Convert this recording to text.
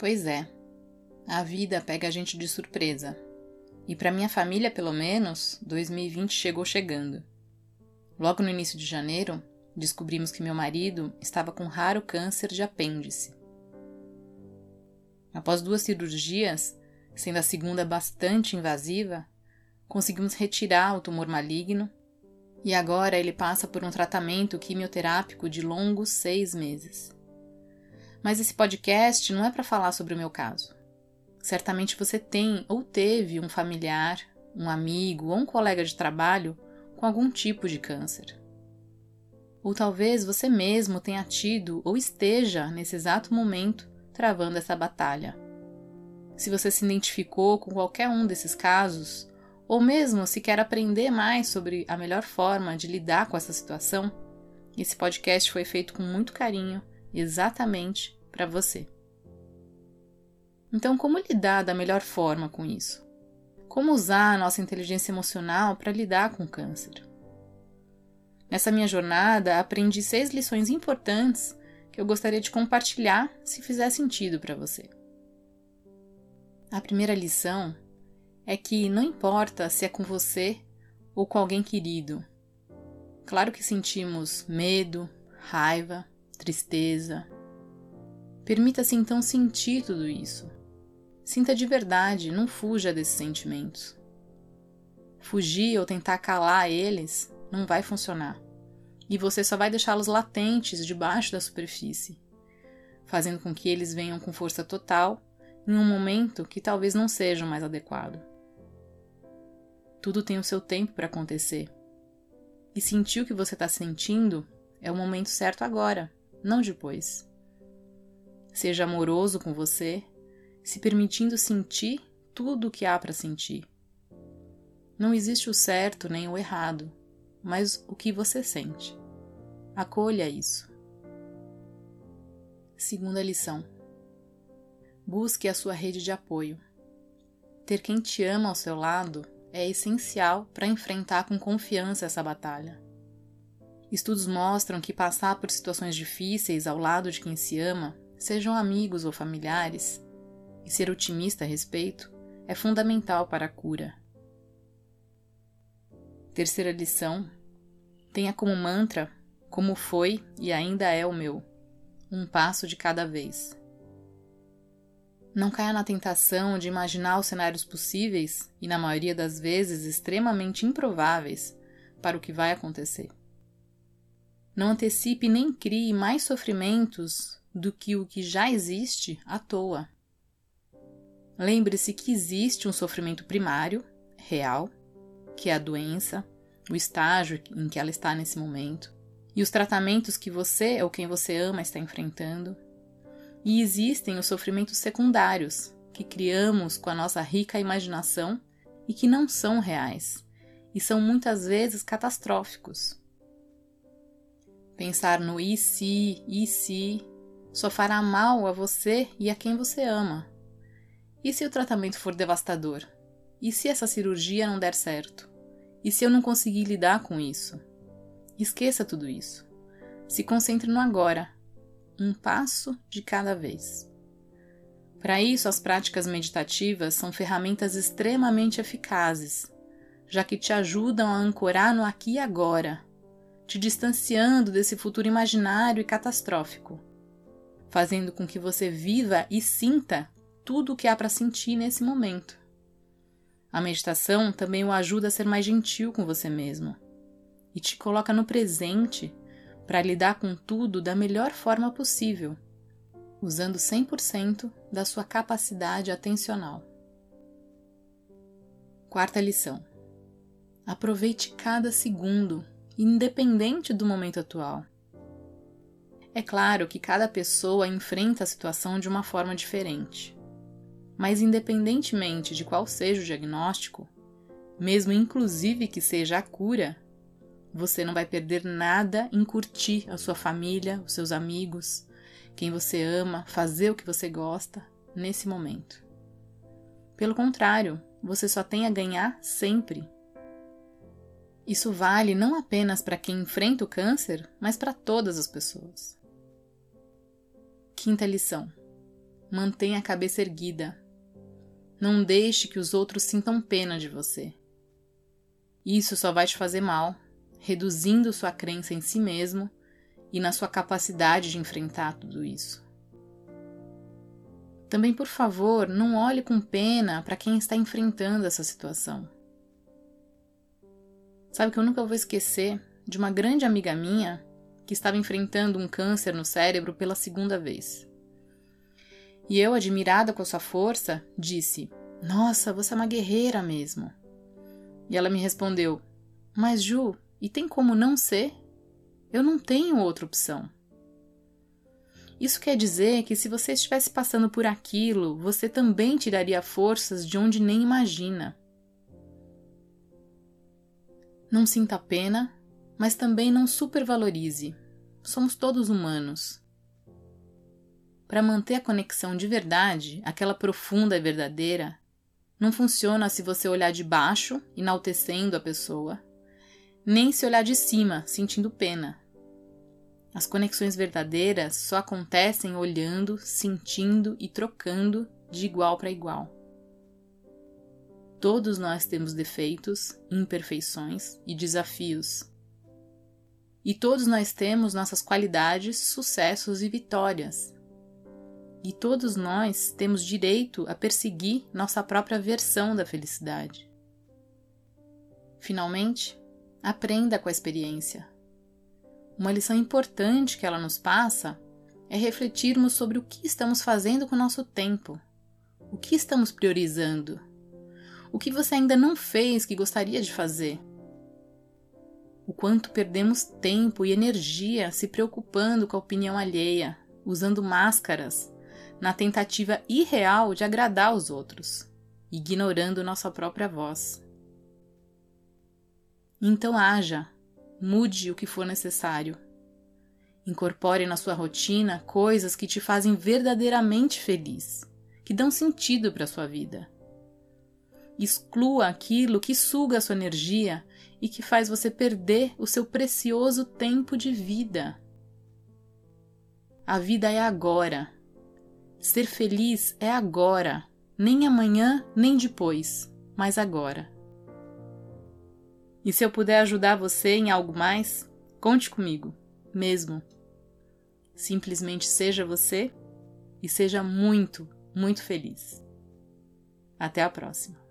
Pois é, a vida pega a gente de surpresa. E para minha família, pelo menos, 2020 chegou chegando. Logo no início de janeiro, descobrimos que meu marido estava com raro câncer de apêndice. Após duas cirurgias, sendo a segunda bastante invasiva, conseguimos retirar o tumor maligno e agora ele passa por um tratamento quimioterápico de longos seis meses. Mas esse podcast não é para falar sobre o meu caso. Certamente você tem ou teve um familiar, um amigo ou um colega de trabalho com algum tipo de câncer. Ou talvez você mesmo tenha tido ou esteja, nesse exato momento, travando essa batalha. Se você se identificou com qualquer um desses casos, ou mesmo se quer aprender mais sobre a melhor forma de lidar com essa situação, esse podcast foi feito com muito carinho, exatamente para você. Então, como lidar da melhor forma com isso? Como usar a nossa inteligência emocional para lidar com o câncer? Nessa minha jornada, aprendi seis lições importantes que eu gostaria de compartilhar se fizer sentido para você. A primeira lição é que não importa se é com você ou com alguém querido. Claro que sentimos medo, raiva, tristeza. Permita-se então sentir tudo isso. Sinta de verdade, não fuja desses sentimentos. Fugir ou tentar calar eles não vai funcionar. E você só vai deixá-los latentes debaixo da superfície, fazendo com que eles venham com força total em um momento que talvez não seja o mais adequado. Tudo tem o seu tempo para acontecer. E sentir o que você está sentindo é o momento certo agora, não depois. Seja amoroso com você, se permitindo sentir tudo o que há para sentir. Não existe o certo nem o errado, mas o que você sente. Acolha isso. Segunda lição: busque a sua rede de apoio. Ter quem te ama ao seu lado é essencial para enfrentar com confiança essa batalha. Estudos mostram que passar por situações difíceis ao lado de quem se ama, sejam amigos ou familiares, e ser otimista a respeito, é fundamental para a cura. Terceira lição: tenha como mantra como foi e ainda é o meu, um passo de cada vez. Não caia na tentação de imaginar os cenários possíveis e, na maioria das vezes, extremamente improváveis para o que vai acontecer. Não antecipe nem crie mais sofrimentos do que o que já existe à toa. Lembre-se que existe um sofrimento primário, real, que é a doença, o estágio em que ela está nesse momento, e os tratamentos que você ou quem você ama está enfrentando e existem os sofrimentos secundários, que criamos com a nossa rica imaginação e que não são reais, e são muitas vezes catastróficos. Pensar no e se, e se, só fará mal a você e a quem você ama. E se o tratamento for devastador? E se essa cirurgia não der certo? E se eu não conseguir lidar com isso? Esqueça tudo isso. Se concentre no agora um passo de cada vez. Para isso, as práticas meditativas são ferramentas extremamente eficazes, já que te ajudam a ancorar no aqui e agora, te distanciando desse futuro imaginário e catastrófico, fazendo com que você viva e sinta tudo o que há para sentir nesse momento. A meditação também o ajuda a ser mais gentil com você mesmo e te coloca no presente para lidar com tudo da melhor forma possível, usando 100% da sua capacidade atencional. Quarta lição: aproveite cada segundo, independente do momento atual. É claro que cada pessoa enfrenta a situação de uma forma diferente. Mas, independentemente de qual seja o diagnóstico, mesmo inclusive que seja a cura, você não vai perder nada em curtir a sua família, os seus amigos, quem você ama, fazer o que você gosta nesse momento. Pelo contrário, você só tem a ganhar sempre. Isso vale não apenas para quem enfrenta o câncer, mas para todas as pessoas. Quinta lição: mantenha a cabeça erguida. Não deixe que os outros sintam pena de você. Isso só vai te fazer mal, reduzindo sua crença em si mesmo e na sua capacidade de enfrentar tudo isso. Também, por favor, não olhe com pena para quem está enfrentando essa situação. Sabe que eu nunca vou esquecer de uma grande amiga minha que estava enfrentando um câncer no cérebro pela segunda vez. E eu, admirada com a sua força, disse: Nossa, você é uma guerreira mesmo. E ela me respondeu: Mas Ju, e tem como não ser? Eu não tenho outra opção. Isso quer dizer que se você estivesse passando por aquilo, você também tiraria forças de onde nem imagina. Não sinta pena, mas também não supervalorize. Somos todos humanos. Para manter a conexão de verdade, aquela profunda e verdadeira, não funciona se você olhar de baixo, enaltecendo a pessoa, nem se olhar de cima, sentindo pena. As conexões verdadeiras só acontecem olhando, sentindo e trocando de igual para igual. Todos nós temos defeitos, imperfeições e desafios. E todos nós temos nossas qualidades, sucessos e vitórias. E todos nós temos direito a perseguir nossa própria versão da felicidade. Finalmente, aprenda com a experiência. Uma lição importante que ela nos passa é refletirmos sobre o que estamos fazendo com o nosso tempo, o que estamos priorizando o que você ainda não fez que gostaria de fazer? O quanto perdemos tempo e energia se preocupando com a opinião alheia, usando máscaras, na tentativa irreal de agradar os outros, ignorando nossa própria voz. Então haja, mude o que for necessário. Incorpore na sua rotina coisas que te fazem verdadeiramente feliz, que dão sentido para a sua vida. Exclua aquilo que suga a sua energia e que faz você perder o seu precioso tempo de vida. A vida é agora. Ser feliz é agora, nem amanhã, nem depois, mas agora. E se eu puder ajudar você em algo mais, conte comigo, mesmo. Simplesmente seja você e seja muito, muito feliz. Até a próxima.